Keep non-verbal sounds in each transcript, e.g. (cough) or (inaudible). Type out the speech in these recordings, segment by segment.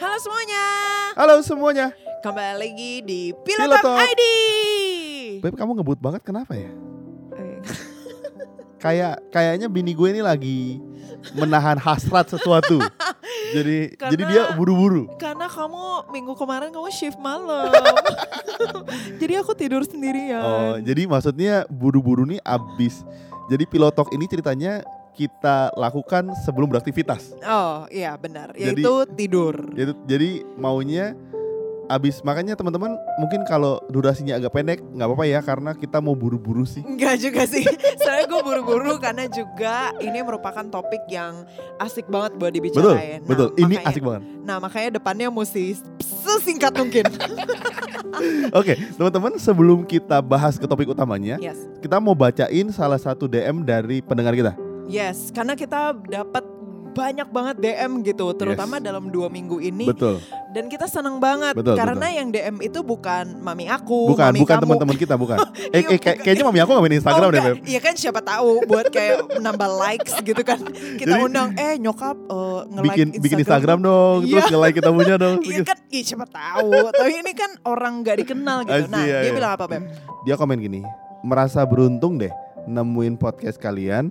Halo semuanya. Halo semuanya. Kembali lagi di. Pilotalk ID. Beb kamu ngebut banget kenapa ya? Eh, (laughs) Kayak kayaknya bini gue ini lagi menahan hasrat sesuatu. (laughs) jadi Karena- jadi dia buru-buru. Karena kamu minggu kemarin kamu shift malam. (laughs) Jadi aku tidur sendirian. Oh, jadi maksudnya buru-buru nih abis. Jadi pilotok ini ceritanya kita lakukan sebelum beraktivitas. Oh, iya benar. Jadi- Yaitu tidur. Jadi jadi maunya abis makanya teman-teman mungkin kalau durasinya agak pendek nggak apa-apa ya karena kita mau buru-buru sih. Enggak juga sih. (laughs) Soalnya gue buru-buru karena juga ini merupakan topik yang asik banget buat Betul, dibicarain. Nah, betul. Ini makanya- asik banget. Nah makanya depannya mesti sesingkat mungkin. (laughs) Oke, teman-teman sebelum kita bahas ke topik utamanya, yes. kita mau bacain salah satu DM dari pendengar kita. Yes, karena kita dapat banyak banget DM gitu, terutama dalam dua minggu ini. Betul. Dan kita seneng banget Betul, karena yang DM itu bukan mami aku, Bukan, mami bukan teman-teman kita, bukan. (laughs) Eh, Iya, eh, kayak- kayaknya mami aku main Instagram oh, deh. Beb. Iya kan siapa tahu buat kayak menambah likes gitu kan. Kita Jadi- undang eh nyokap eh, nge-like Bikin bikin Instagram dong, Iya. terus nge-like kita punya dong. (laughs) Iya kan, iya siapa tahu. Tapi ini kan orang nggak dikenal gitu. Nah, iya, dia iya. bilang apa, Beb? Dia komen gini, merasa beruntung deh nemuin podcast kalian.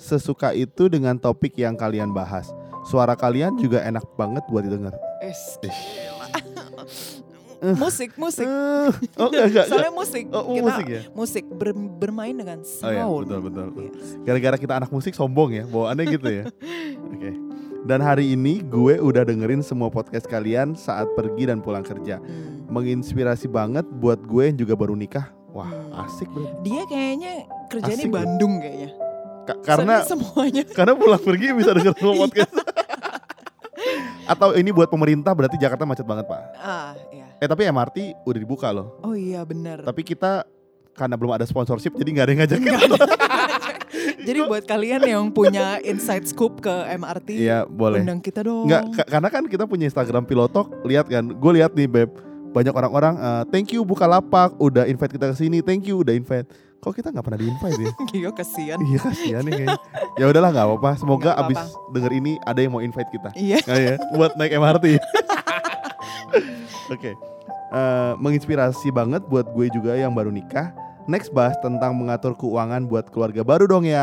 Sesuka itu dengan topik yang kalian bahas. Suara kalian juga enak banget buat didengar. Es, gila. (laughs) musik, musik. Eh, oh enggak, enggak, Soalnya musik. Oh, oh, kita musik ya? musik ber- bermain dengan Oh iya, sound. betul, betul. Yes. Gara-gara kita anak musik sombong ya, bawaannya gitu ya. (laughs) Oke. Dan hari ini gue udah dengerin semua podcast kalian saat pergi dan pulang kerja. Hmm. Menginspirasi banget buat gue yang juga baru nikah. Wah, Hmm. asik bro. Dia kayaknya kerjanya di. Bandung kayaknya. Ka- karena Soalnya semuanya (laughs) karena pulang pergi bisa denger semua (laughs) podcast. Atau ini buat pemerintah berarti Jakarta macet banget, Pak. ah iya. Eh tapi MRT udah dibuka loh. Oh iya benar. Tapi kita karena belum ada sponsorship jadi nggak ada yang ngajak. Jadi buat kalian yang punya inside scoop ke MRT, Iya, boleh. undang kita dong. Nggak, ka- karena kan kita punya Instagram Pilotok, lihat kan, gue lihat nih Beb, banyak orang-orang, eh, thank you buka lapak, udah invite kita ke sini, thank you udah invite. Kok kita nggak pernah di invite ya? (laughs) Iya kasihan. iya kasihan nih. Ya udahlah nggak apa-apa, semoga Nggak abis apa-apa. denger ini ada yang mau invite kita. Iya. Nah, ya, buat naik MRT. (laughs) Oke, Eh, menginspirasi banget buat gue juga yang baru nikah. Next bahas tentang mengatur keuangan buat keluarga baru dong ya.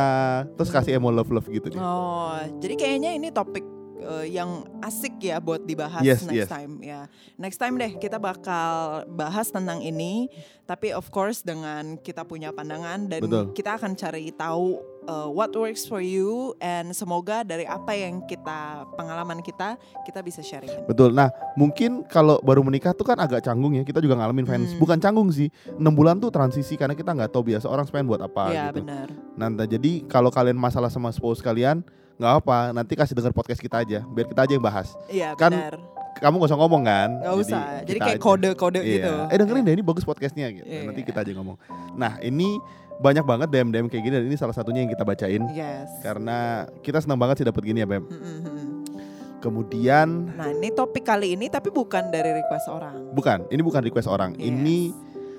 Terus kasih emo love love gitu deh. Oh, jadi kayaknya ini topik eh, yang asik ya buat dibahas Yes, next yes. time ya. Next time deh kita bakal bahas tentang ini, tapi of course dengan kita punya pandangan dan Betul. kita akan cari tahu eh, what works for you and semoga dari apa yang kita pengalaman kita kita bisa sharing. Betul. Nah, mungkin kalau baru menikah tuh kan agak canggung ya. Kita juga ngalamin fans. Hmm. Bukan canggung sih. 6 bulan tuh transisi karena kita nggak tahu biasa orang spend buat apa Iya gitu. benar. Nah, jadi kalau kalian masalah sama spouse kalian, nggak apa, nanti kasih denger podcast kita aja, biar kita aja yang bahas. Iya Kan benar. Kamu gak usah ngomong kan? Gak usah. Jadi kayak kode-kode Iya. gitu. Eh dengerin deh ini bagus podcastnya gitu. Iya. Nanti kita aja ngomong. Nah, ini banyak banget DM DM kayak gini dan ini salah satunya yang kita bacain Yes. karena kita senang banget sih dapat gini ya, Beb. Mm. Kemudian Nah ini topik kali ini tapi bukan dari request orang. bukan, ini bukan request orang. Yes. Ini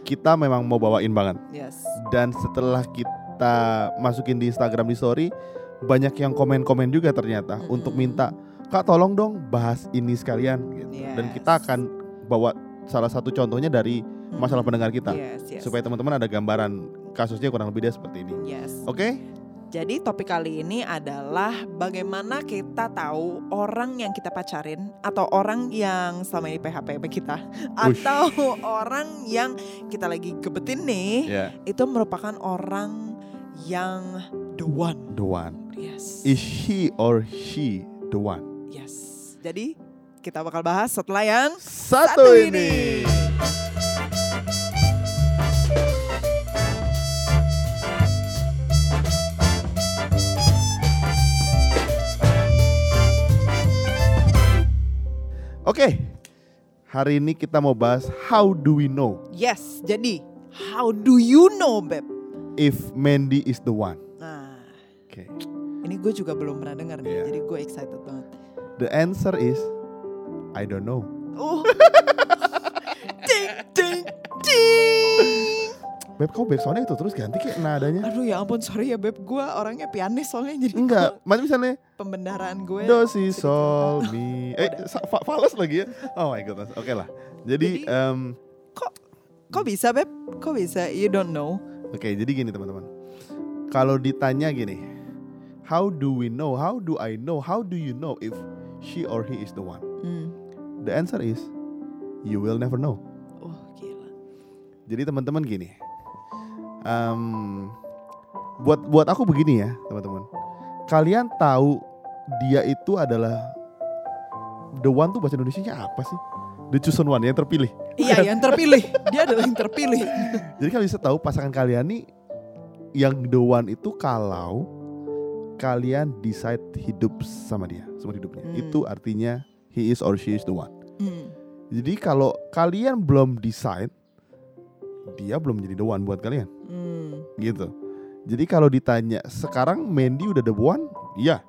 kita memang mau bawain banget. Yes. dan setelah kita masukin di Instagram di story banyak yang komen-komen juga ternyata Mm-mm. untuk minta kak tolong dong bahas ini sekalian gitu. dan Yes. kita akan bawa salah satu contohnya dari Mm. masalah pendengar kita Yes, yes. supaya teman-teman ada gambaran kasusnya kurang lebih dia seperti ini Yes. oke Jadi topik kali ini adalah bagaimana kita tahu orang yang kita pacarin atau orang yang selama ini PHP kita Ush. atau orang yang kita lagi gebetin nih ya itu merupakan orang yang the one. the one Yes. is he or she the one Yes. Jadi kita bakal bahas setelah yang satu, Satu ini. ini. oke hari ini kita mau bahas how do we know Yes. Jadi how do you know, Beb? if Mandy is the one oke ini gue juga belum pernah dengar nih, Iya. jadi gue excited banget. the answer is I don't know Oh. (laughs) ding ding ding. Beb kamu back soundnya itu terus ganti kayak nadanya. Aduh ya ampun sorry ya beb gue orangnya pianis soalnya jadi Enggak, macam misalnya pembendaharaan gue. do si sol mi. Eh, fa- fals lagi ya. Oh my goodness. Oke lah. Jadi, Jadi- em, Kok bisa beb? Kok bisa? You don't know. oke, jadi gini teman-teman. Kalau ditanya gini, how do we know? How do I know? How do you know if she or he is the one? Hmm. The answer is you will never know. Oh gila. Jadi teman-teman gini, em, buat buat aku begini ya teman-teman. Kalian tahu dia itu adalah the one tuh bahasa Indonesia apa sih? The chosen one yang terpilih. Iya (laughs) yang terpilih. Dia adalah yang terpilih. (laughs) Jadi kalian bisa tahu pasangan kalian nih yang the one itu kalau kalian decide hidup sama dia seumur hidupnya. Hmm. Itu artinya he is or she is the one. Hmm. Jadi kalau kalian belum decide, dia belum menjadi the one buat kalian. Hmm. gitu. Jadi kalau ditanya sekarang Mandy udah the one, iya.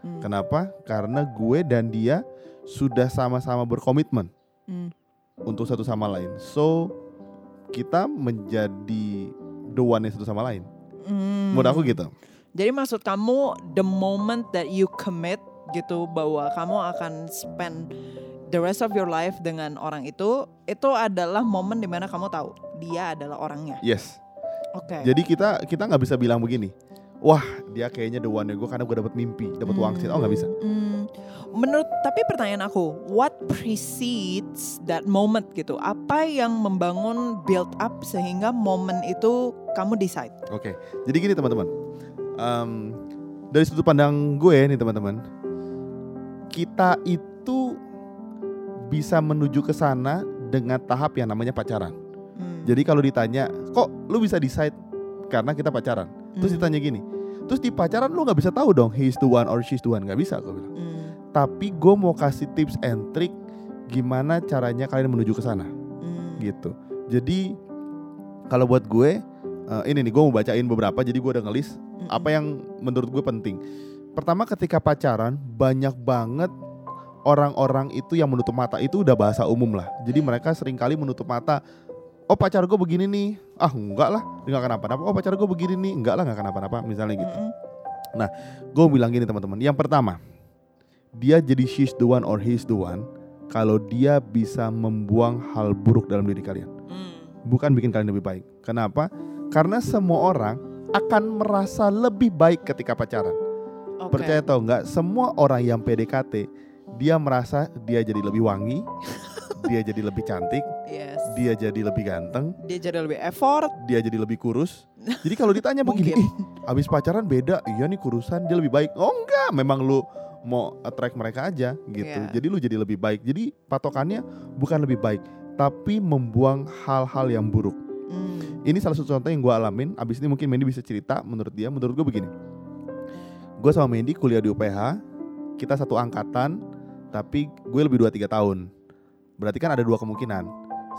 Hmm. Kenapa? Karena gue dan dia sudah sama-sama berkomitmen Hmm. untuk satu sama lain. So kita menjadi the one satu sama lain. Hmm. Menurut aku gitu. Jadi maksud kamu the moment that you commit gitu bahwa kamu akan spend the rest of your life dengan orang itu itu adalah momen di mana kamu tahu dia adalah orangnya. Yes. Oke. Jadi kita kita nggak bisa bilang begini. Wah dia kayaknya the one gue karena gue dapat mimpi, dapat wangsit. Oh nggak bisa. Hmm. Menurut tapi pertanyaan aku, what precedes that moment gitu? Apa yang membangun build up sehingga momen itu kamu decide? Oke. Jadi gini teman-teman. Em, dari sudut pandang gue nih teman-teman, kita itu bisa menuju ke sana dengan tahap yang namanya pacaran. Hmm. Jadi kalau ditanya, kok lu bisa decide karena kita pacaran? Terus Hmm. ditanya gini, terus di pacaran lu nggak bisa tahu dong he's the one or she's the one, nggak bisa gue bilang. Hmm. Tapi gue mau kasih tips and trick gimana caranya kalian menuju ke sana, Hmm. gitu. Jadi kalau buat gue, eh, ini nih gue mau bacain beberapa, jadi gue udah ngelis Apa yang menurut gue penting. Pertama ketika pacaran banyak banget orang-orang itu yang menutup mata itu udah bahasa umum lah. Jadi mereka sering kali menutup mata. Oh pacar gue begini nih, ah enggak lah, nggak kenapa-napa. Oh pacar gue begini nih, enggak lah nggak kenapa-napa. Misalnya gitu. Mm-mm. Gue bilang gini teman-teman. Yang pertama, dia jadi she's the one or he's the one kalau dia bisa membuang hal buruk dalam diri kalian Hmm. bukan bikin kalian lebih baik. Kenapa? Karena semua orang akan merasa lebih baik ketika pacaran. Oke. Percaya atau enggak, semua orang yang PDKT dia merasa dia jadi lebih wangi, (laughs) dia jadi lebih cantik, Yes. dia jadi lebih ganteng, Dia jadi lebih effort. dia jadi lebih kurus. (laughs) Jadi kalau ditanya begini, Mungkin. "Ih, abis pacaran beda, iya nih kurusan dia lebih baik. Oh enggak, memang lu mau attract mereka aja gitu. Iya. Jadi lu jadi lebih baik. Jadi patokannya bukan lebih baik, tapi membuang hal-hal yang buruk. Hmm. Ini salah satu contoh yang gue alamin. Abis ini mungkin Mandy bisa cerita. Menurut dia, menurut gue begini. Gue sama Mandy kuliah di UPH. Kita satu angkatan, tapi gue lebih 2-3 tahun. Berarti kan ada dua kemungkinan.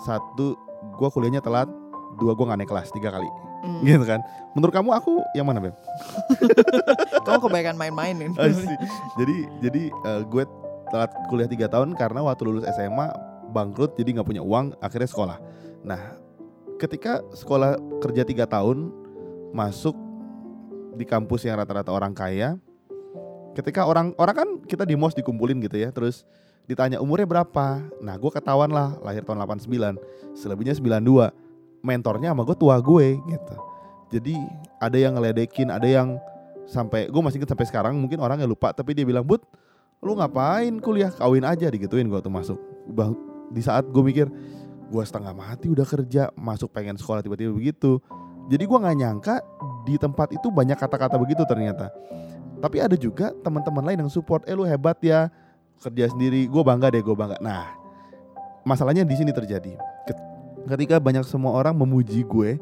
Satu, gue kuliahnya telat. Dua, gue gak naik kelas tiga kali. Hmm. Gitu kan. Menurut kamu aku yang mana, Beb? (laughs) Kamu kebanyakan main-mainin. Jadi jadi eh, gue telat kuliah tiga tahun karena waktu lulus SMA bangkrut jadi nggak punya uang akhirnya sekolah. Nah ketika sekolah kerja tiga tahun masuk di kampus yang rata-rata orang kaya, ketika orang orang kan kita di mos dikumpulin gitu ya, terus ditanya umurnya berapa, nah gue ketahuan lah lahir tahun 89, selebihnya 92, mentornya sama gue tua gue gitu. Jadi ada yang ngeledekin, ada yang sampai gue masih inget sampai sekarang mungkin orangnya lupa tapi dia bilang but lu ngapain kuliah? Kawin aja digituin gue tuh masuk. Bang, di saat gue mikir gue setengah mati udah kerja masuk pengen sekolah tiba-tiba begitu. Jadi gue nggak nyangka di tempat itu banyak kata-kata begitu ternyata. Tapi ada juga teman-teman lain yang support eh lu hebat ya kerja sendiri. Gue bangga deh gue bangga. Nah masalahnya di sini terjadi. Ket- ketika banyak semua orang memuji gue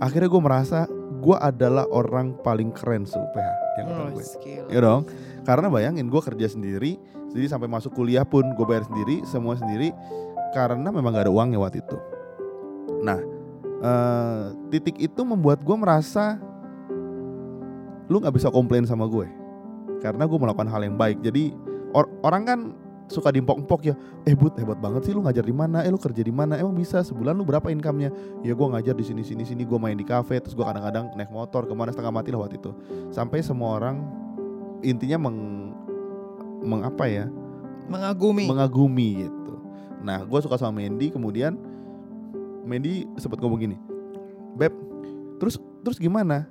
akhirnya gue merasa gue adalah orang paling keren di angkatan Oh, gue. skill. ya dong? Karena bayangin gue kerja sendiri jadi sampai masuk kuliah pun gue bayar sendiri semua sendiri karena memang gak ada uangnya waktu itu nah eh, titik itu membuat gue merasa lu nggak bisa komplain sama gue karena gue melakukan hal yang baik jadi or- orang kan suka diempok-empok ya. Eh but hebat banget sih lu ngajar di mana? Eh lu kerja di mana? Emang bisa sebulan lu berapa income-nya? Ya gua ngajar di sini sini sini. Gua main di kafe. Terus gua kadang-kadang naik motor ke mana setengah mati lah waktu itu. Sampai semua orang intinya meng, meng apa ya? Mengagumi. Mengagumi gitu. Nah gua suka sama Mandy. Kemudian Mandy sempat ngomong gini, Beb, terus terus gimana?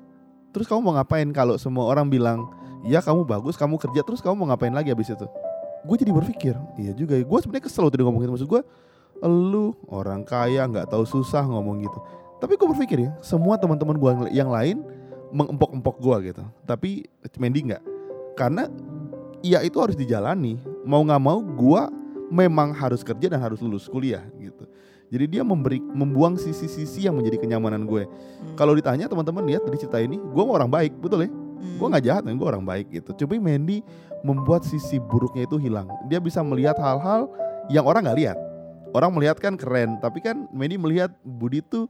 Terus kamu mau ngapain kalau semua orang bilang ya kamu bagus, kamu kerja, terus kamu mau ngapain lagi abis itu? Gue jadi berpikir, iya juga ya. Gue sebenarnya kesel waktu dia ngomong gitu. Maksud gue, lu orang kaya nggak tahu susah ngomong gitu. Tapi gue berpikir ya, semua teman-teman gue yang lain mengempok-empok gue gitu. Tapi Mandy nggak, karena ya itu harus dijalani. Mau nggak mau, gue memang harus kerja dan harus lulus kuliah gitu. Jadi dia memberi membuang sisi-sisi yang menjadi kenyamanan gue. Hmm. Kalau ditanya teman-teman lihat dari cerita ini, gue orang baik, betul ya? Hmm. Gue nggak jahat, gue orang baik gitu. Coba Mandy membuat sisi buruknya itu hilang. Dia bisa melihat hal-hal yang orang nggak lihat. Orang melihat kan keren, tapi kan Mandy melihat Budi tuh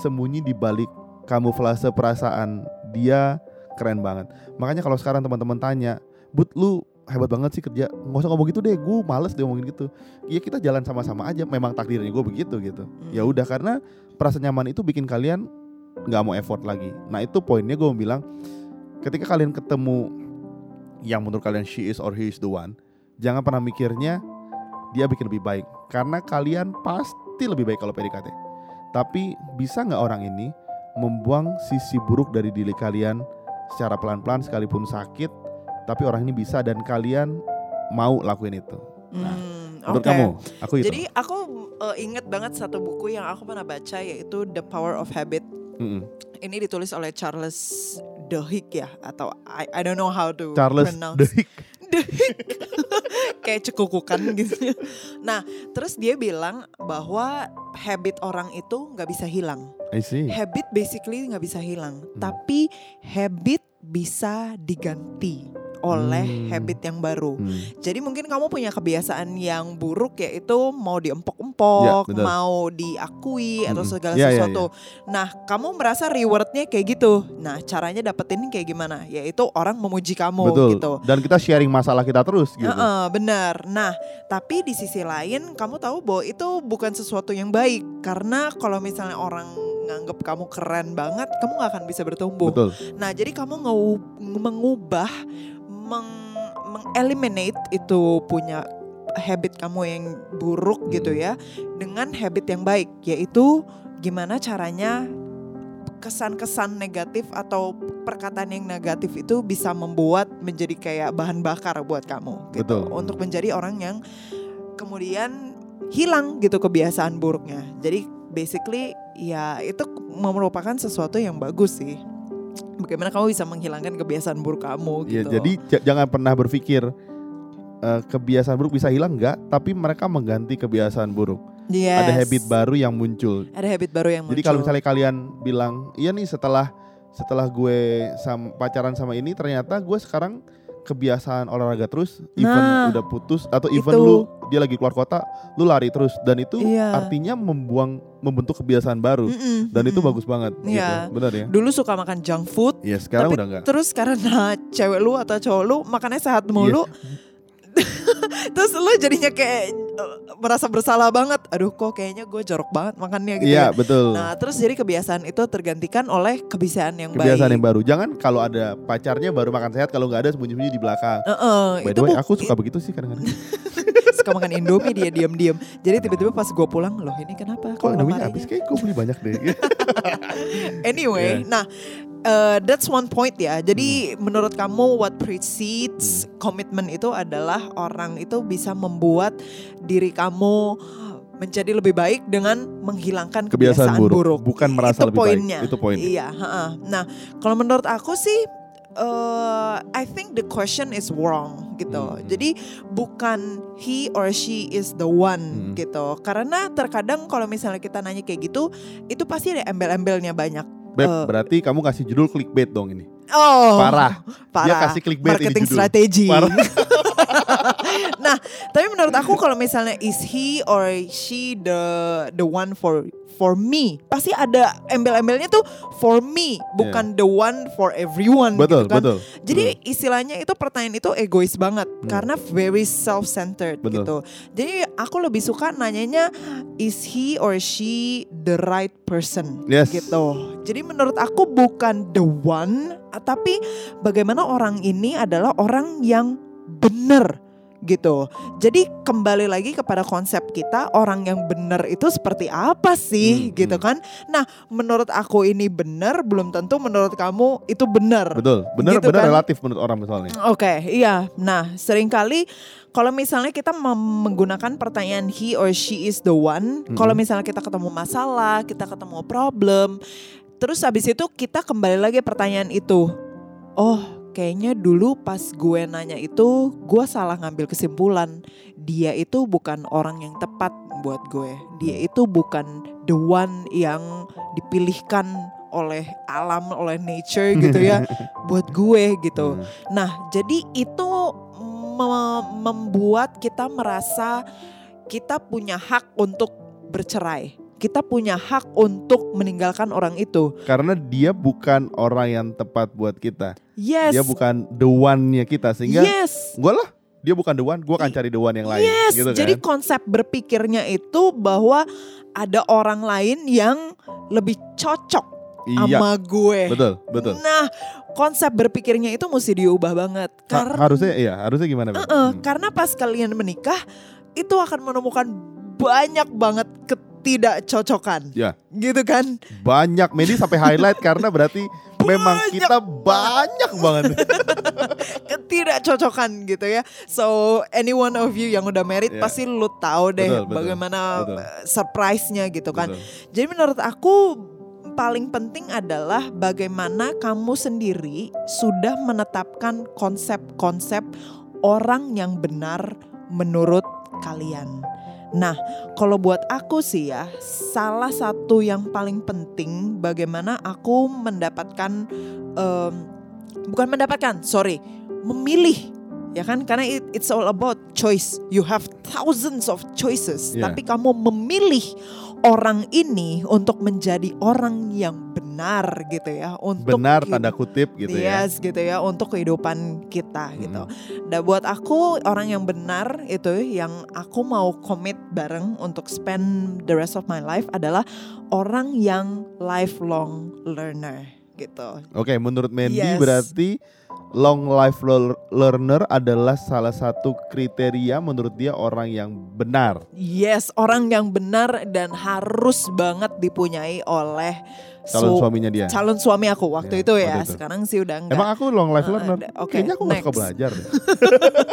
sembunyi di balik kamuflase perasaan dia keren banget. Makanya kalau sekarang teman-teman tanya, Bud lu hebat banget sih kerja, nggak usah ngomong gitu deh, gue males dia ngomongin gitu. Iya kita jalan sama-sama aja, memang takdirnya gue begitu gitu. Ya Hmm. udah karena perasaan nyaman itu bikin kalian nggak mau effort lagi. Nah itu poinnya gue mau bilang, ketika kalian ketemu yang menurut kalian she is or he is the one, jangan pernah mikirnya dia bikin lebih baik, karena kalian pasti lebih baik kalau PDKT. Tapi bisa nggak orang ini membuang sisi buruk dari diri kalian secara pelan-pelan sekalipun sakit, tapi orang ini bisa dan kalian mau lakuin itu. Nah, Hmm, Menurut oke. kamu, aku itu. Jadi aku uh, inget banget satu buku yang aku pernah baca yaitu The Power of Habit. Mm-mm. Ini ditulis oleh Charles Duhigg ya atau I, I don't know how to Charles pronounce. Duhigg. Duhigg. (laughs) Kayak cekukukan gitu. Nah, terus dia bilang bahwa habit orang itu nggak bisa hilang. I see. Habit basically nggak bisa hilang, Hmm. tapi habit bisa diganti oleh Hmm. habit yang baru. Hmm. Jadi mungkin kamu punya kebiasaan yang buruk yaitu mau diempok-empok, Ya, mau diakui atau Mm-mm. segala Ya, ya, sesuatu. Nah, kamu merasa rewardnya kayak gitu. Nah, caranya dapetin kayak gimana? Yaitu orang memuji kamu Betul. gitu. Dan kita sharing masalah kita terus gitu. Heeh, benar. Nah, tapi di sisi lain kamu tahu bahwa itu bukan sesuatu yang baik karena kalau misalnya orang nganggep kamu keren banget, kamu nggak akan bisa bertumbuh. Betul. Nah, jadi kamu ngeu- mengubah, meng, mengeliminate itu punya habit kamu yang buruk gitu ya dengan habit yang baik, yaitu gimana caranya kesan-kesan negatif atau perkataan yang negatif itu bisa membuat menjadi kayak bahan bakar buat kamu gitu Betul. untuk menjadi orang yang kemudian hilang gitu kebiasaan buruknya. Jadi basically ya itu merupakan sesuatu yang bagus sih. Bagaimana kamu bisa menghilangkan kebiasaan buruk kamu Ya, gitu. jadi j- jangan pernah berpikir eh, kebiasaan buruk bisa hilang enggak, tapi mereka mengganti kebiasaan buruk. Yes. Ada habit baru yang muncul. Ada habit baru yang Jadi muncul. kalau misalnya kalian bilang, "Iya nih setelah setelah gue sam, pacaran sama ini ternyata gue sekarang kebiasaan olahraga terus, even Nah, udah putus atau even itu. lu dia lagi keluar kota, lu lari terus dan itu Iya. artinya membuang membentuk kebiasaan baru Mm-mm, dan itu mm-mm. bagus banget Iya. gitu. Benar ya? Dulu suka makan junk food, Iya, sekarang Tapi udah enggak. terus karena (laughs) cewek lu atau cowok lu makannya sehat mulu. (laughs) terus lu jadinya kayak eh, merasa bersalah banget. Aduh kok kayaknya gue jorok banget makannya gitu Iya, ya. betul. Nah terus jadi kebiasaan itu tergantikan oleh kebiasaan yang kebiasaan baik. yang baru. Jangan kalau ada pacarnya baru makan sehat, kalau nggak ada sembunyi-sembunyi di belakang. Heeh, By itu the way, aku suka begitu sih kadang-kadang. (laughs) suka makan Indomie dia diam-diam. Jadi tiba-tiba pas gue pulang, loh ini kenapa? Kok lemarinya habis kayak gue beli banyak deh. (laughs) Anyway, Yeah. nah uh, that's one point ya. Jadi Hmm. menurut kamu what precedes komitmen itu adalah orang itu bisa membuat diri kamu menjadi lebih baik dengan menghilangkan Kebiasaan kebiasaan, buruk, bukan merasa itu lebih baik. poinnya. Itu poinnya. Iya, ha-ha. Nah, kalau menurut aku sih uh, I think the question is wrong gitu. Hmm. Jadi bukan he or she is the one Hmm. gitu. Karena terkadang kalau misalnya kita nanya kayak gitu, itu pasti ada embel-embelnya banyak. Beb, Eh. berarti kamu kasih judul clickbait dong ini. Oh, Parah. Dia parah. kasih clickbait ini Marketing judul. strategi. Parah. (laughs) (laughs) nah, tapi menurut aku kalau misalnya is he or she the the one for for me, pasti ada embel-embelnya tuh for me, bukan the one for everyone betul, gitu kan. betul. Jadi betul. istilahnya itu pertanyaan itu egois banget Hmm. karena very self-centered gitu. Jadi aku lebih suka nanyanya is he or she the right person Yes. gitu. Jadi menurut aku bukan the one, tapi bagaimana orang ini adalah orang yang benar gitu. Jadi kembali lagi kepada konsep kita orang yang benar itu seperti apa sih Hmm, gitu hmm. kan. Nah, menurut aku ini benar belum tentu menurut kamu itu benar. Betul, benar Gitu benar kan? relatif menurut orang misalnya. Oke, iya. Nah, sering kali kalau misalnya kita menggunakan pertanyaan he or she is the one, Mm-mm. kalau misalnya kita ketemu masalah, kita ketemu problem, terus habis itu kita kembali lagi pertanyaan itu. Oh, kayaknya dulu pas gue nanya itu, gue salah ngambil kesimpulan. Dia itu bukan orang yang tepat buat gue. Dia itu bukan the one yang dipilihkan oleh alam, oleh nature gitu ya, (laughs) buat gue gitu. Hmm. Nah, jadi itu me- membuat kita merasa kita punya hak untuk bercerai. Kita punya hak untuk meninggalkan orang itu. Karena dia bukan orang yang tepat buat kita. Yes. Dia bukan the one-nya kita sehingga Yes. gue lah dia bukan the one, gue akan cari the one yang lain. Yes. gitu kan? Jadi konsep berpikirnya itu bahwa ada orang lain yang lebih cocok iya, sama gue. betul, betul. Nah, konsep berpikirnya itu mesti diubah banget. Ha- Karena harusnya iya, harusnya gimana? Beb? Eh, Hmm. Karena pas kalian menikah itu akan menemukan banyak banget ketidakcocokan. Ya. Gitu kan? Banyak Medi sampai highlight karena berarti (laughs) memang Banyak kita banyak banget. (laughs) Ketidakcocokan gitu ya. So any one of you yang udah married Ya. pasti lu tahu deh Betul, betul, bagaimana betul. eh, surprise-nya gitu kan. Betul. Jadi menurut aku paling penting adalah bagaimana kamu sendiri sudah menetapkan konsep-konsep orang yang benar menurut kalian. Nah, kalau buat aku sih ya, salah satu yang paling penting bagaimana aku mendapatkan em, bukan mendapatkan, sorry, memilih ya kan karena it- it's all about choice. You have thousands of choices, Yeah. tapi kamu memilih orang ini untuk menjadi orang yang benar gitu ya untuk Benar tanda kutip gitu ya. yes gitu ya untuk kehidupan kita Mm. gitu. Dan buat aku orang yang benar itu yang aku mau komit bareng untuk spend the rest of my life adalah orang yang lifelong learner gitu. Oke, menurut Mandy Yes. berarti long life lear- learner adalah salah satu kriteria menurut dia orang yang benar. Yes, orang yang benar dan harus banget dipunyai oleh Calon su- suaminya dia. calon suami aku waktu Ya, itu waktu ya. itu. Sekarang sih udah enggak. Emang aku long life Uh, learner. Oke, Kayaknya aku gak suka next. belajar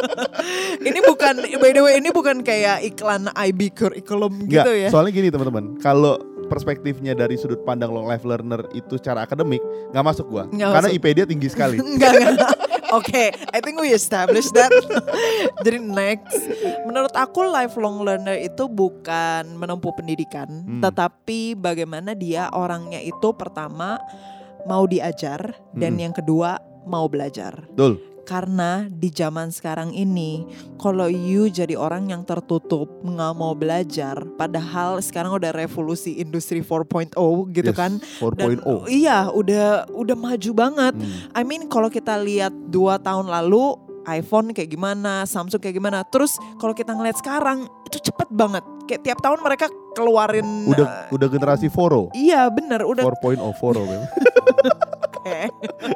(laughs) ini bukan by the way ini bukan kayak iklan IB curriculum Enggak, gitu ya. soalnya gini teman-teman. Kalau perspektifnya dari sudut pandang long life learner itu secara akademik nggak masuk gua. Nggak Karena masuk. IP dia tinggi (laughs) sekali. Enggak, enggak. Oke, I think we established that. (laughs) Jadi next, menurut aku lifelong learner itu bukan menempuh pendidikan, Hmm. tetapi bagaimana dia orangnya itu pertama mau diajar dan Hmm. yang kedua mau belajar. Betul. Karena di zaman sekarang ini, kalau you jadi orang yang tertutup nggak mau belajar, padahal sekarang udah revolusi industri 4.0 gitu Yes, kan? 4.0. iya, udah udah maju banget. Hmm. I mean kalau kita lihat dua tahun lalu iPhone kayak gimana, Samsung kayak gimana. Terus kalau kita ngeliat sekarang itu cepet banget. Kayak tiap tahun mereka keluarin. Udah udah generasi Foro. eh, iya bener udah. 4.0 Foro memang.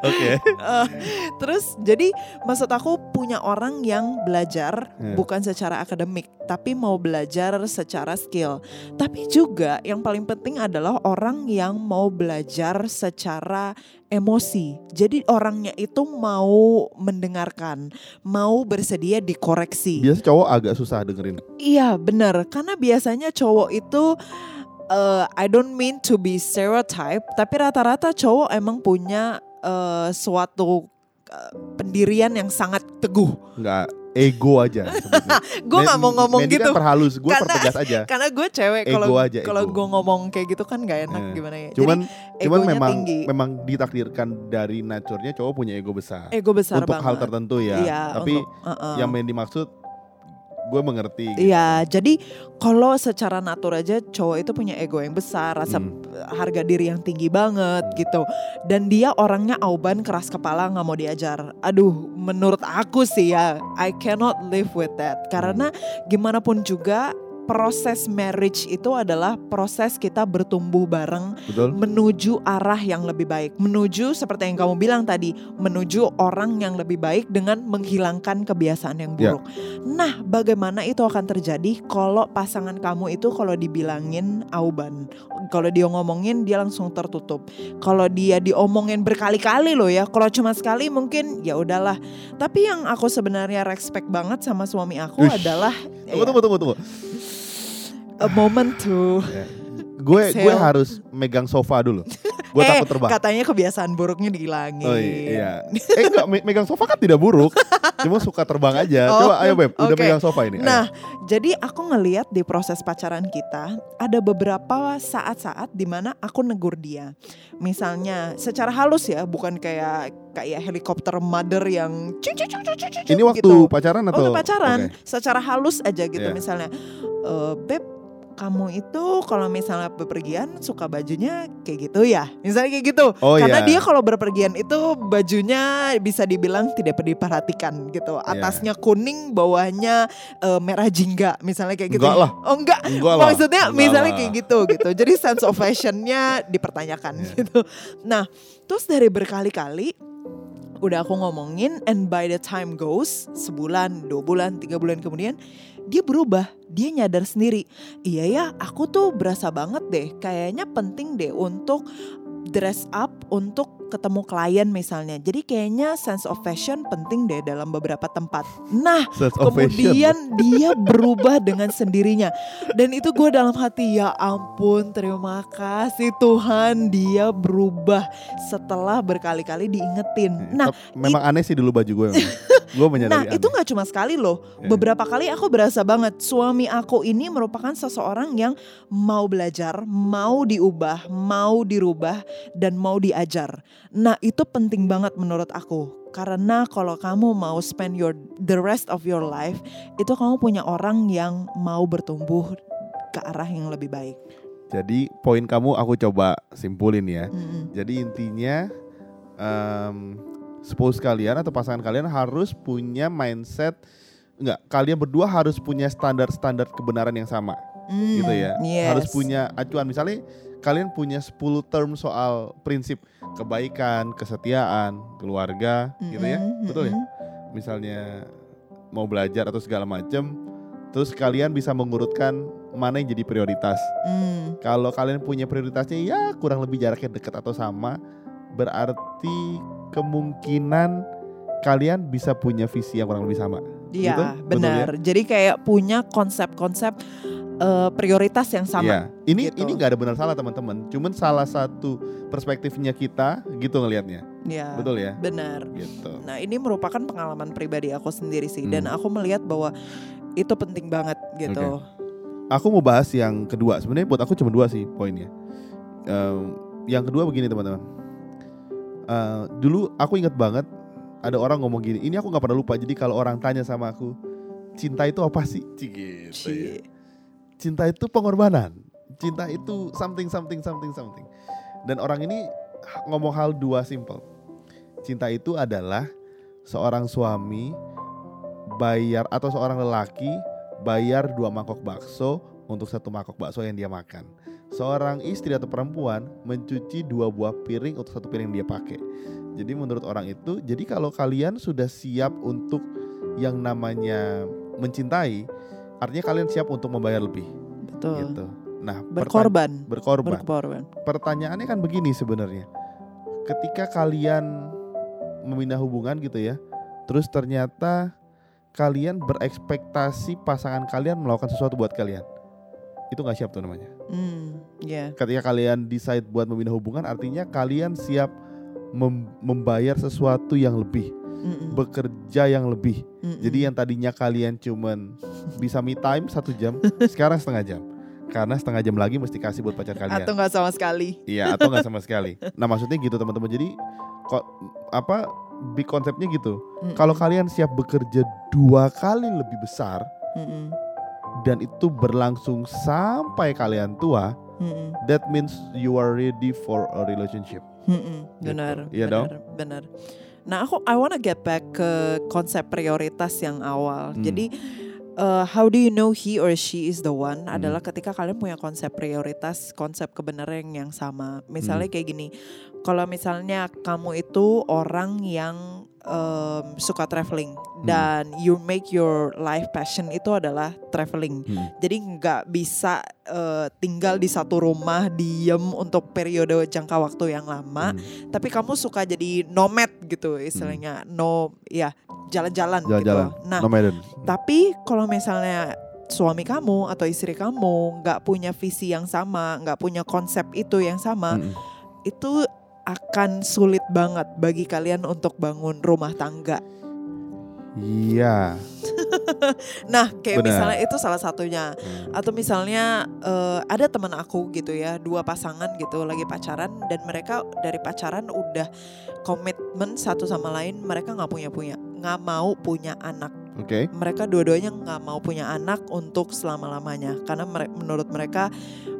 Oke. Eh, terus jadi maksud aku punya orang yang belajar Hmm. bukan secara akademik, tapi mau belajar secara skill. Tapi juga yang paling penting adalah orang yang mau belajar secara emosi. Jadi orangnya itu mau mendengarkan, mau bersedia dikoreksi. Biasa cowok agak susah dengerin. Iya benar, karena biasanya cowok itu uh, I don't mean to be stereotype, tapi rata-rata cowok emang punya uh, suatu uh, pendirian yang sangat teguh. Nggak ego aja. (laughs) Gue nggak mau ngomong Mandy gitu. Kan perhalus, gue pertegas aja. (laughs) Karena gue cewek Ego kalau aja, kalau gue ngomong kayak gitu kan gak enak Eh, gimana ya. Cuman Jadi cuman memang tinggi. memang ditakdirkan dari nature-nya cowok punya ego besar. ego besar untuk hal banget. tertentu ya. Iya, Tapi untuk- uh-uh. yang main dimaksud gue mengerti. gitu. Iya, jadi kalau secara natur aja cowok itu punya ego yang besar, rasa Hmm. harga diri yang tinggi banget gitu. Dan dia orangnya auban keras kepala nggak mau diajar. Aduh, menurut aku sih ya, I cannot live with that. Karena gimana pun juga proses marriage itu adalah proses kita bertumbuh bareng Betul? menuju arah yang lebih baik, menuju seperti yang kamu bilang tadi, menuju orang yang lebih baik dengan menghilangkan kebiasaan yang Ya. buruk. Nah, bagaimana itu akan terjadi kalau pasangan kamu itu kalau dibilangin auban, kalau dia ngomongin dia langsung tertutup. Kalau dia diomongin berkali-kali loh ya, kalau cuma sekali mungkin ya udahlah. Tapi yang aku sebenarnya respect banget sama suami aku Ush. adalah Tunggu, ya, tunggu, tunggu, tunggu. A moment to Gue gue harus megang sofa dulu. Gue Eh, takut terbang. katanya kebiasaan buruknya dihilangin. Oh iya. Eh enggak, me- megang sofa kan tidak buruk. Cuma suka terbang aja. Oh, (laughs) Coba ayo Beb, udah oke. megang sofa ini. ayo. Nah, jadi aku ngeliat di proses pacaran kita ada beberapa saat-saat di mana aku negur dia. Misalnya secara halus ya, bukan kayak kayak helikopter mother yang cucu cucu cucu cucu ini waktu gitu. pacaran atau? Waktu pacaran, Oke. secara halus aja gitu Iya. misalnya. "Eh, Beb, kamu itu kalau misalnya bepergian suka bajunya kayak gitu ya? Misalnya kayak gitu. Oh Karena iya. dia kalau berpergian itu bajunya bisa dibilang tidak diperhatikan gitu. Iya. Atasnya kuning, bawahnya eh, merah jingga, misalnya kayak gitu. Enggak lah. Oh enggak. Enggak. Maksudnya Enggak misalnya lah. kayak gitu gitu. Jadi sense of fashionnya dipertanyakan Iya. gitu. Nah, terus dari berkali-kali udah aku ngomongin and by the time goes sebulan, dua bulan, tiga bulan kemudian dia berubah, dia nyadar sendiri. Iya ya, aku tuh berasa banget deh, kayaknya penting deh untuk dress up untuk ketemu klien misalnya. Jadi kayaknya sense of fashion penting deh dalam beberapa tempat. Nah, Sense kemudian dia berubah dengan sendirinya. Dan itu gue dalam hati ya ampun terima kasih Tuhan dia berubah setelah berkali-kali diingetin. Nah, Tapi memang aneh sih dulu baju gue. gue menyadari Nah aneh. itu nggak cuma sekali loh. Ya. Beberapa kali aku berasa banget suami aku ini merupakan seseorang yang mau belajar, mau diubah, mau dirubah, dan mau diajar. Nah itu penting banget menurut aku. Karena kalau kamu mau spend your the rest of your life, itu kamu punya orang yang mau bertumbuh ke arah yang lebih baik. Jadi poin kamu aku coba simpulin ya. Mm-mm. Jadi intinya em, spouse kalian atau pasangan kalian harus punya mindset enggak kalian berdua harus punya standar-standar kebenaran yang sama Mm, gitu ya. yes. Harus punya acuan misalnya kalian punya 10 term soal prinsip kebaikan, kesetiaan, keluarga gitu ya. Betul ya? Misalnya mau belajar atau segala macam terus kalian bisa mengurutkan mana yang jadi prioritas. Mm. Kalau kalian punya prioritasnya ya kurang lebih jaraknya dekat atau sama, berarti kemungkinan kalian bisa punya visi yang kurang lebih sama. Gitu? Iya, Betul benar. Jadi kayak punya konsep-konsep eh, prioritas yang sama. Iya. Ini gitu. ini nggak ada benar salah teman-teman. Cuman salah satu perspektifnya kita gitu ngelihatnya. Iya. Betul ya? Benar. Gitu. Nah, ini merupakan pengalaman pribadi aku sendiri sih dan Hmm. aku melihat bahwa itu penting banget gitu. Aku mau bahas yang kedua. Sebenarnya buat aku cuma dua sih poinnya. Em, yang kedua begini teman-teman. Eh, dulu aku ingat banget ada orang ngomong gini. Ini aku nggak pernah lupa. Jadi kalau orang tanya sama aku, cinta itu apa sih? Cih, gitu ya. Cinta itu pengorbanan. Cinta itu something something something something. Dan orang ini ngomong hal dua simple. Cinta itu adalah seorang suami bayar atau seorang lelaki bayar dua mangkok bakso untuk satu mangkok bakso yang dia makan. Seorang istri atau perempuan mencuci dua buah piring untuk satu piring yang dia pakai. Jadi menurut orang itu, jadi kalau kalian sudah siap untuk yang namanya mencintai, artinya kalian siap untuk membayar lebih Betul. gitu. Nah, Berkorban. berkorban. Berkorban. Pertanyaannya kan begini sebenarnya. Ketika kalian membina hubungan gitu ya, terus ternyata kalian berekspektasi pasangan kalian melakukan sesuatu buat kalian. Itu nggak siap tuh namanya. Hmm, ya. Ketika kalian decide buat membina hubungan, artinya kalian siap mem- membayar sesuatu yang lebih. Mm-mm. bekerja yang lebih. Mm-mm. Jadi yang tadinya kalian cuman bisa me time satu jam, (laughs) sekarang setengah jam. Karena setengah jam lagi mesti kasih buat pacar kalian. atau nggak sama sekali. Iya atau nggak sama sekali. Nah maksudnya gitu teman-teman. Jadi kok apa big konsepnya gitu. Mm-mm. Kalau kalian siap bekerja dua kali lebih besar Mm-mm. dan itu berlangsung sampai kalian tua, Mm-mm. that means you are ready for a relationship. Mm-mm, benar, Iya benar, benar. Nah, aku I wanna get back ke konsep prioritas yang awal. Hmm. Jadi, uh, how do you know he or she is the one? Hmm. Adalah ketika kalian punya konsep prioritas, konsep kebenaran yang sama. Misalnya Hmm. kayak gini, kalau misalnya kamu itu orang yang um, suka traveling Hmm. dan you make your life passion itu adalah traveling. Hmm. Jadi nggak bisa uh, tinggal di satu rumah diem untuk periode jangka waktu yang lama Hmm. tapi kamu suka jadi nomad gitu istilahnya no ya jalan-jalan gitu nah Nomaden. tapi kalau misalnya suami kamu atau istri kamu nggak punya visi yang sama nggak punya konsep itu yang sama Mm-mm. itu akan sulit banget bagi kalian untuk bangun rumah tangga Iya. (laughs) nah kayak Benar. misalnya itu salah satunya Hmm. atau misalnya eh, ada teman aku gitu ya dua pasangan gitu lagi pacaran dan mereka dari pacaran udah komitmen satu sama lain mereka nggak punya punya nggak mau punya anak Oke. mereka dua-duanya nggak mau punya anak untuk selama lamanya karena mere- menurut mereka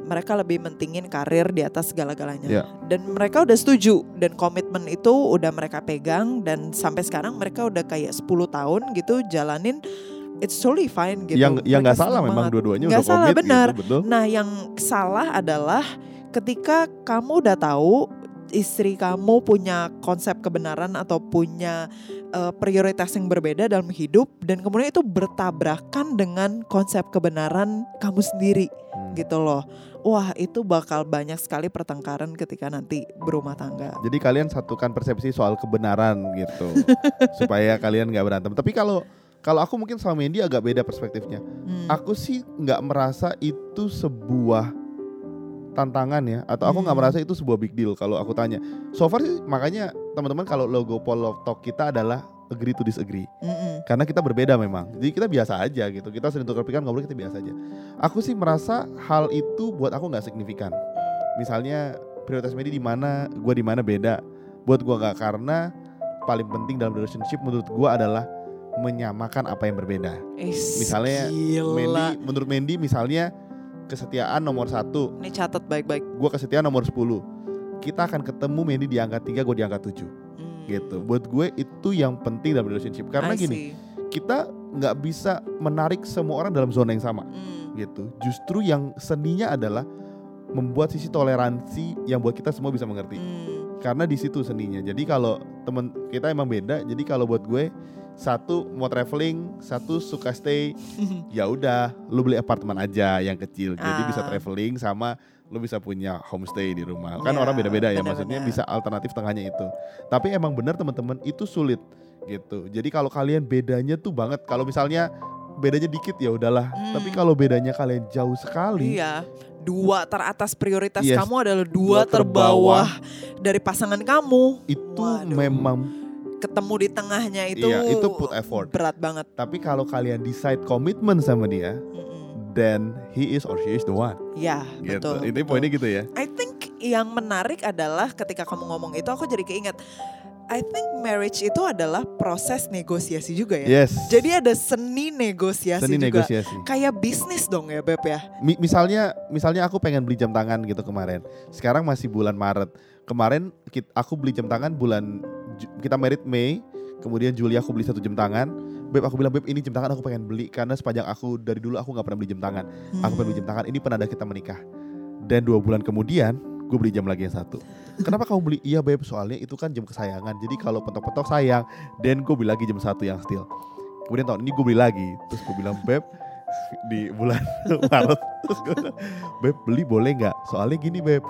mereka lebih mentingin karir di atas segala-galanya Ya. dan mereka udah setuju dan komitmen itu udah mereka pegang dan sampai sekarang mereka udah kayak 10 tahun gitu jalanin it's totally fine gitu Yang yang nggak salah memang dua-duanya udah salah, komit benar. gitu, betul. Nah, yang salah adalah ketika kamu udah tahu istri kamu punya konsep kebenaran atau punya eh, prioritas yang berbeda dalam hidup dan kemudian itu bertabrakan dengan konsep kebenaran kamu sendiri. Gitu loh. Wah, itu bakal banyak sekali pertengkaran ketika nanti berumah tangga. Jadi kalian satukan persepsi soal kebenaran gitu (laughs) supaya kalian nggak berantem. Tapi kalau kalau aku mungkin sama Mendy agak beda perspektifnya. Hmm. Aku sih nggak merasa itu sebuah tantangan ya, atau aku nggak Hmm. merasa itu sebuah big deal kalau aku tanya. So far sih makanya teman-teman kalau logo Polo Talk kita adalah agree to disagree. Mm-mm. Karena kita berbeda memang. Jadi kita biasa aja gitu. Kita sering tukar pikiran ngobrol kita biasa aja. Aku sih merasa hal itu buat aku nggak signifikan. Misalnya prioritas media di mana, gua di mana beda. Buat gua nggak karena paling penting dalam relationship menurut gua adalah menyamakan apa yang berbeda. Is, Misalnya, gila. Mendy, menurut Mendy misalnya kesetiaan nomor satu, Ini catat baik-baik. gua kesetiaan nomor 10. Kita akan ketemu Mendy di angka 3, gue di angka 7 Hmm. Gitu. Buat gue itu yang penting dalam relationship karena gini, kita nggak bisa menarik semua orang dalam zona yang sama Hmm. gitu. Justru yang seninya adalah membuat sisi toleransi yang buat kita semua bisa mengerti. Hmm. Karena di situ seninya. Jadi kalau temen kita emang beda. Jadi kalau buat gue satu mau traveling, satu suka stay, (laughs) ya udah, lu beli apartemen aja yang kecil. Jadi bisa Ah. traveling sama lu bisa punya homestay di rumah. Kan Ya, orang beda-beda ya, maksudnya bisa alternatif tengahnya itu. Tapi emang benar teman-teman itu sulit gitu. Jadi kalau kalian bedanya tuh banget, kalau misalnya bedanya dikit ya udahlah. Hmm. Tapi kalau bedanya kalian jauh sekali, Iya, dua teratas prioritas Yes, kamu adalah dua dua, terbawah. terbawah dari pasangan kamu. itu Waduh. memang Ketemu di tengahnya itu, Iya, itu put effort. berat banget. tapi kalau kalian decide komitmen sama dia, Mm-mm. then he is or she is the one. Ya, Gitu. betul. Ini betul. poinnya gitu ya. I think yang menarik adalah ketika kamu ngomong itu aku jadi keinget. I think marriage itu adalah proses negosiasi juga ya. Yes. Jadi ada seni negosiasi Seni juga. negosiasi. Kayak bisnis dong ya Beb ya. Mi- misalnya misalnya aku pengen beli jam tangan gitu kemarin. Sekarang masih bulan Maret. Kemarin kit- aku beli jam tangan bulan kita merit Mei, kemudian Juli aku beli satu jam tangan. Beb aku bilang Beb ini jam tangan aku pengen beli karena sepanjang aku dari dulu aku nggak pernah beli jam tangan. Aku pengen beli jam tangan ini penanda kita menikah. Dan dua bulan kemudian gue beli jam lagi yang satu. Kenapa kamu beli? Iya Beb soalnya itu kan jam kesayangan. Jadi kalau petok-petok sayang. Dan gue beli lagi jam satu yang steel. Kemudian tahun ini gue beli lagi. Terus gue bilang Beb di bulan (laughs) Maret terus gue bilang, Beb beli boleh nggak? Soalnya gini Beb,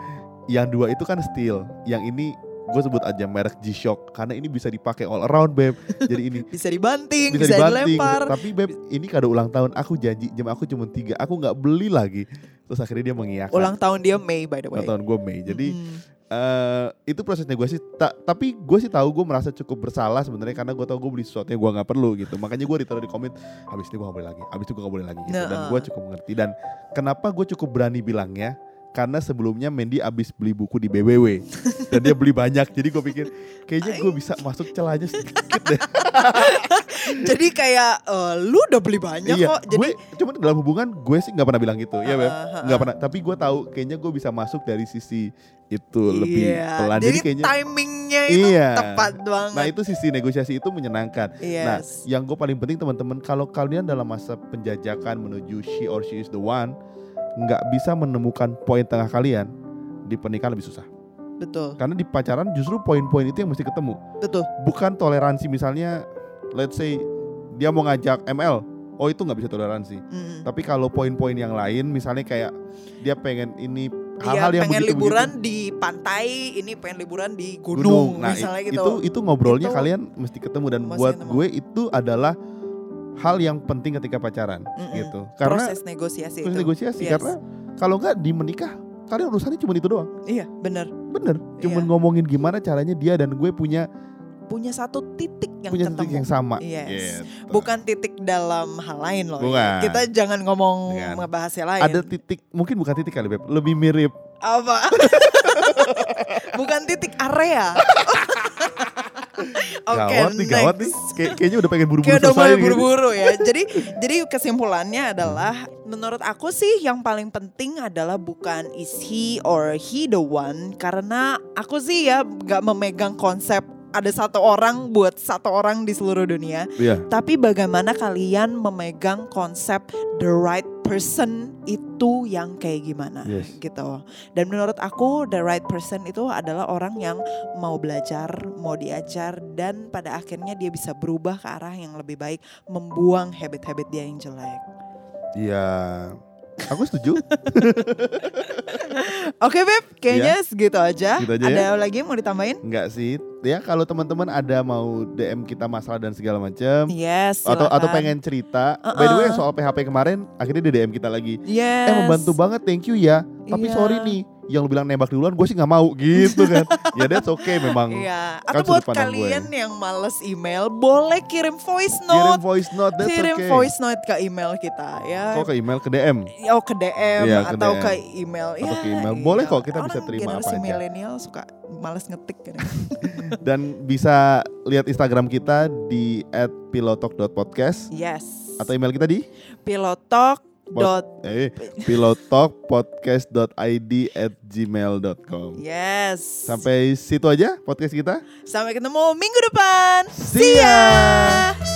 yang dua itu kan steel, yang ini gue sebut aja merek G-Shock karena ini bisa dipakai all around Beb. Jadi ini (laughs) bisa dibanting, bisa, bisa, dibanting. dilempar. Tapi Beb ini kado ulang tahun aku janji jam aku cuma tiga, aku nggak beli lagi. Terus akhirnya dia mengiyakan. Ulang tahun dia Mei by the way. Ulang tahun gue Mei. Jadi Mm-mm. Eh itu proses negosiasi. Ta- tapi gue sih tahu gue merasa cukup bersalah sebenarnya karena gue tahu gue beli sesuatu yang gue nggak perlu gitu. Makanya gue ditaruh di komit. Habis ini gue gak boleh lagi. Habis itu gue gak boleh lagi. Gitu. Dan gue cukup mengerti. Dan kenapa gue cukup berani bilangnya? Karena sebelumnya Mandy abis beli buku di BBW dan dia beli banyak. Jadi gue pikir kayaknya gue bisa masuk celahnya sedikit deh. (laughs) Jadi kayak eh, lu udah beli banyak iya, kok. Jadi gue cuma dalam hubungan gue sih nggak pernah bilang gitu, ya Beb, nggak ah. pernah. Tapi gue tahu kayaknya gue bisa masuk dari sisi itu lebih Iya, pelan. Jadi, kayaknya, timingnya itu Iya. tepat banget. nah itu sisi negosiasi itu menyenangkan. Nah, yes. yang gue paling penting teman-teman, kalau kalian dalam masa penjajakan menuju she or she is the one, nggak bisa menemukan poin tengah kalian di pernikahan lebih susah. betul, Karena di pacaran justru poin-poin itu yang mesti ketemu. betul. Bukan toleransi misalnya, let's say dia mau ngajak ML, oh itu nggak bisa toleransi. Mm. Tapi kalau poin-poin yang lain misalnya kayak dia pengen ini hal-hal yang pengen begitu liburan di pantai, ini pengen liburan di gunung, gunung. Nah, misalnya gitu. itu itu ngobrolnya Itu kalian mesti ketemu dan buat ketemu. gue itu adalah hal yang penting ketika pacaran Mm-mm. gitu. Karena proses negosiasi proses itu. negosiasi Yes. karena kalau nggak di menikah kalian urusannya cuma itu doang. Iya, benar. Bener, cuma Iya. ngomongin gimana caranya dia dan gue punya Punya satu titik yang punya ketemu. titik yang sama. Yes. Gitu. Bukan titik dalam hal lain loh. ya. Bukan. Kita jangan ngomong Bukan. ngebahas yang lain. Ada titik mungkin bukan titik kali Beb, lebih mirip apa? (laughs) Bukan titik area. (laughs) Oke, gawat nih gawat nih. Kayak- kayaknya udah pengen buru-buru Kayak udah mulai selesai gitu. buru-buru ya. Jadi jadi kesimpulannya adalah menurut aku sih yang paling penting adalah bukan is he or he the one karena aku sih ya nggak memegang konsep ada satu orang buat satu orang di seluruh dunia. Iya. Tapi bagaimana kalian memegang konsep the right person itu yang kayak gimana Yes. gitu. Dan menurut aku the right person itu adalah orang yang mau belajar, mau diajar dan pada akhirnya dia bisa berubah ke arah yang lebih baik, membuang habit-habit dia yang jelek. Iya. Aku setuju. (laughs) Oke Beb, kayaknya segitu aja. Gitu aja Ada lagi yang mau ditambahin? Enggak sih. Ya kalau teman-teman ada mau DM kita masalah dan segala macam Yes. atau atau pengen cerita. By the way Uh-uh. soal PHP kemarin akhirnya di DM kita lagi. Yes. Eh membantu banget, thank you ya. Tapi Iya. sorry nih, yang lu bilang nembak duluan gue sih nggak mau gitu (laughs) kan. ya that's okay memang. Iya. Kan Atau buat pandang gue. kalian yang males email, boleh kirim voice Kirim note. voice note that's kirim okay. voice note ke email kita ya. Kok ke email ke DM? Oh ke DM Iya, ke atau DM. ke email. Atau ya, ke email. Boleh kok, kita bisa Orang terima apa generasi aja. milenial suka males ngetik kan. (laughs) Dan bisa lihat Instagram kita di @pilotalk.podcast yes. atau email kita di pilotalk dot eh pilotalkpodcast.id at gmail.com yes. Sampai situ aja podcast kita. Sampai ketemu minggu depan. See ya.